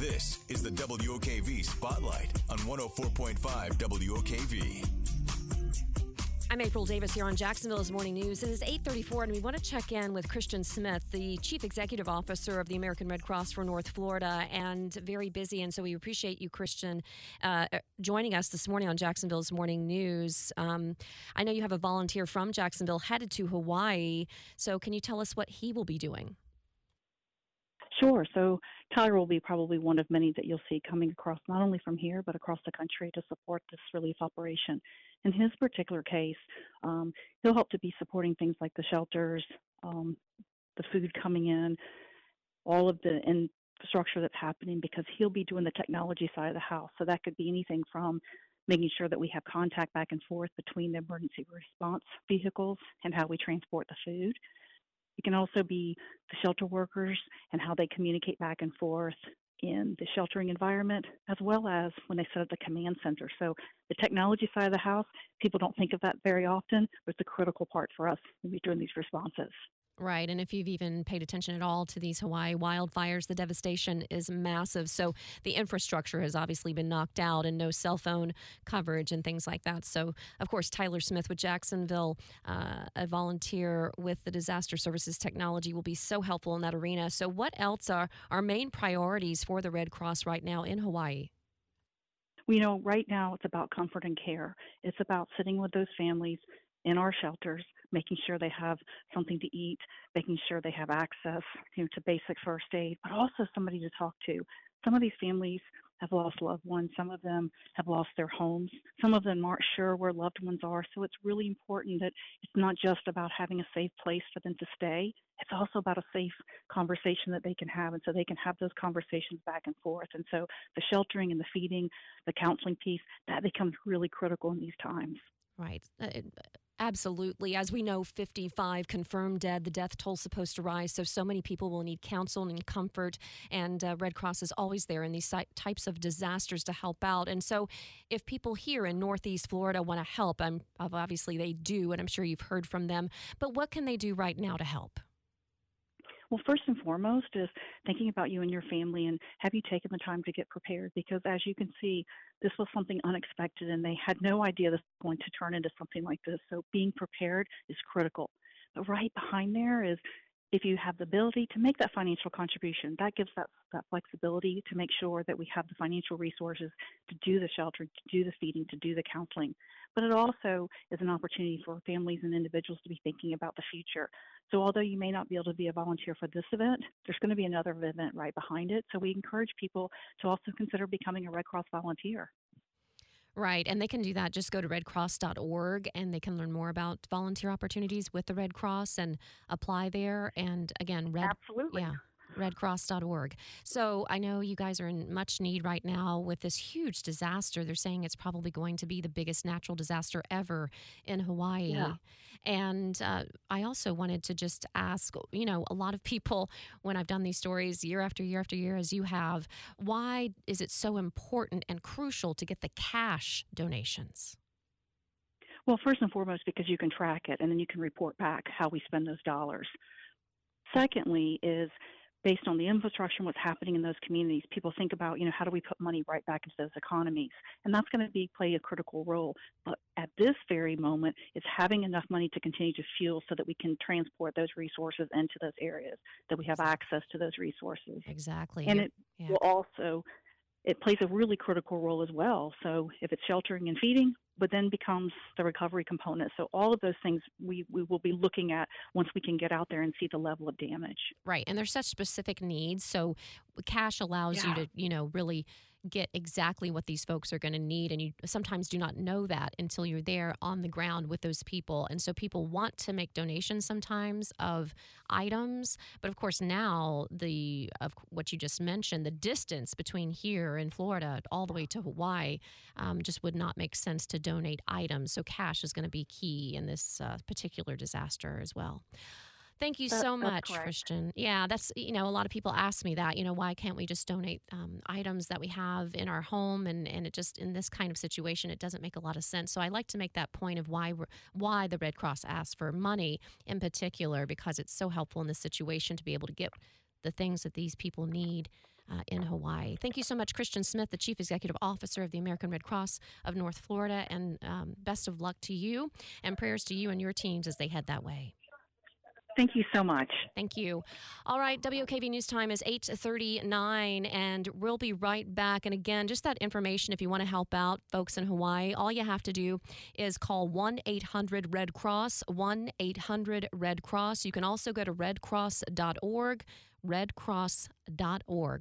This is the WOKV Spotlight on 104.5 WOKV. I'm April Davis here on Jacksonville's Morning News. It is 8:34, and we want to check in with Christian Smith, the Chief Executive Officer of the American Red Cross for North Florida, and very busy. And so we appreciate you, Christian, uh, joining us this morning on Jacksonville's Morning News. Um, I know you have a volunteer from Jacksonville headed to Hawaii. So can you tell us what he will be doing? Sure. So Tyler will be probably one of many that you'll see coming across not only from here but across the country to support this relief operation. In his particular case, um, he'll help to be supporting things like the shelters, um, the food coming in, all of the infrastructure that's happening because he'll be doing the technology side of the house. So that could be anything from making sure that we have contact back and forth between the emergency response vehicles and how we transport the food it can also be the shelter workers and how they communicate back and forth in the sheltering environment, as well as when they set up the command center. So, the technology side of the house, people don't think of that very often, but it's a critical part for us when we're doing these responses. Right. And if you've even paid attention at all to these Hawaii wildfires, the devastation is massive. So the infrastructure has obviously been knocked out and no cell phone coverage and things like that. So, of course, Tyler Smith with Jacksonville, uh, a volunteer with the Disaster Services Technology, will be so helpful in that arena. So, what else are our main priorities for the Red Cross right now in Hawaii? We know right now it's about comfort and care. It's about sitting with those families in our shelters, making sure they have something to eat, making sure they have access you know, to basic first aid, but also somebody to talk to. Some of these families have lost loved ones. Some of them have lost their homes. Some of them aren't sure where loved ones are. So it's really important that it's not just about having a safe place for them to stay. It's also about a safe conversation that they can have. And so they can have those conversations back and forth. And so the sheltering and the feeding, the counseling piece, that becomes really critical in these times. Right. Uh, Absolutely. As we know, 55 confirmed dead. The death toll supposed to rise. So, so many people will need counsel and comfort. And uh, Red Cross is always there in these types of disasters to help out. And so, if people here in Northeast Florida want to help, I'm, obviously they do, and I'm sure you've heard from them. But what can they do right now to help? Well, first and foremost is thinking about you and your family and have you taken the time to get prepared? Because as you can see, this was something unexpected and they had no idea this was going to turn into something like this. So being prepared is critical. But right behind there is if you have the ability to make that financial contribution, that gives that, that flexibility to make sure that we have the financial resources to do the shelter, to do the feeding, to do the counseling. But it also is an opportunity for families and individuals to be thinking about the future. So, although you may not be able to be a volunteer for this event, there's going to be another event right behind it. So, we encourage people to also consider becoming a Red Cross volunteer. Right. And they can do that. Just go to redcross.org and they can learn more about volunteer opportunities with the Red Cross and apply there. And again, Red. Absolutely. Yeah redcross.org. So I know you guys are in much need right now with this huge disaster. They're saying it's probably going to be the biggest natural disaster ever in Hawaii. Yeah. And uh, I also wanted to just ask you know, a lot of people, when I've done these stories year after year after year, as you have, why is it so important and crucial to get the cash donations? Well, first and foremost, because you can track it and then you can report back how we spend those dollars. Secondly, is based on the infrastructure and what's happening in those communities, people think about, you know, how do we put money right back into those economies? And that's going to be play a critical role. But at this very moment, it's having enough money to continue to fuel so that we can transport those resources into those areas, that we have access to those resources. Exactly. And it yeah. will also it plays a really critical role as well. So if it's sheltering and feeding, but then becomes the recovery component. So all of those things we, we will be looking at once we can get out there and see the level of damage. Right. And there's such specific needs. So cash allows yeah. you to, you know, really get exactly what these folks are going to need. And you sometimes do not know that until you're there on the ground with those people. And so people want to make donations sometimes of items. But of course, now the of what you just mentioned, the distance between here in Florida all the way to Hawaii um, just would not make sense to donate items. So cash is going to be key in this uh, particular disaster as well. Thank you so that's much. Christian. Yeah, that's, you know, a lot of people ask me that, you know, why can't we just donate um, items that we have in our home? And, and it just, in this kind of situation, it doesn't make a lot of sense. So I like to make that point of why, we're, why the Red Cross asks for money in particular, because it's so helpful in this situation to be able to get the things that these people need. Uh, in Hawaii. Thank you so much, Christian Smith, the Chief Executive Officer of the American Red Cross of North Florida, and um, best of luck to you and prayers to you and your teams as they head that way. Thank you so much. Thank you. All right, WOKV News Time is 8:39 and we'll be right back and again, just that information if you want to help out folks in Hawaii, all you have to do is call 1-800 Red Cross, 1-800 Red Cross. You can also go to redcross.org, redcross.org.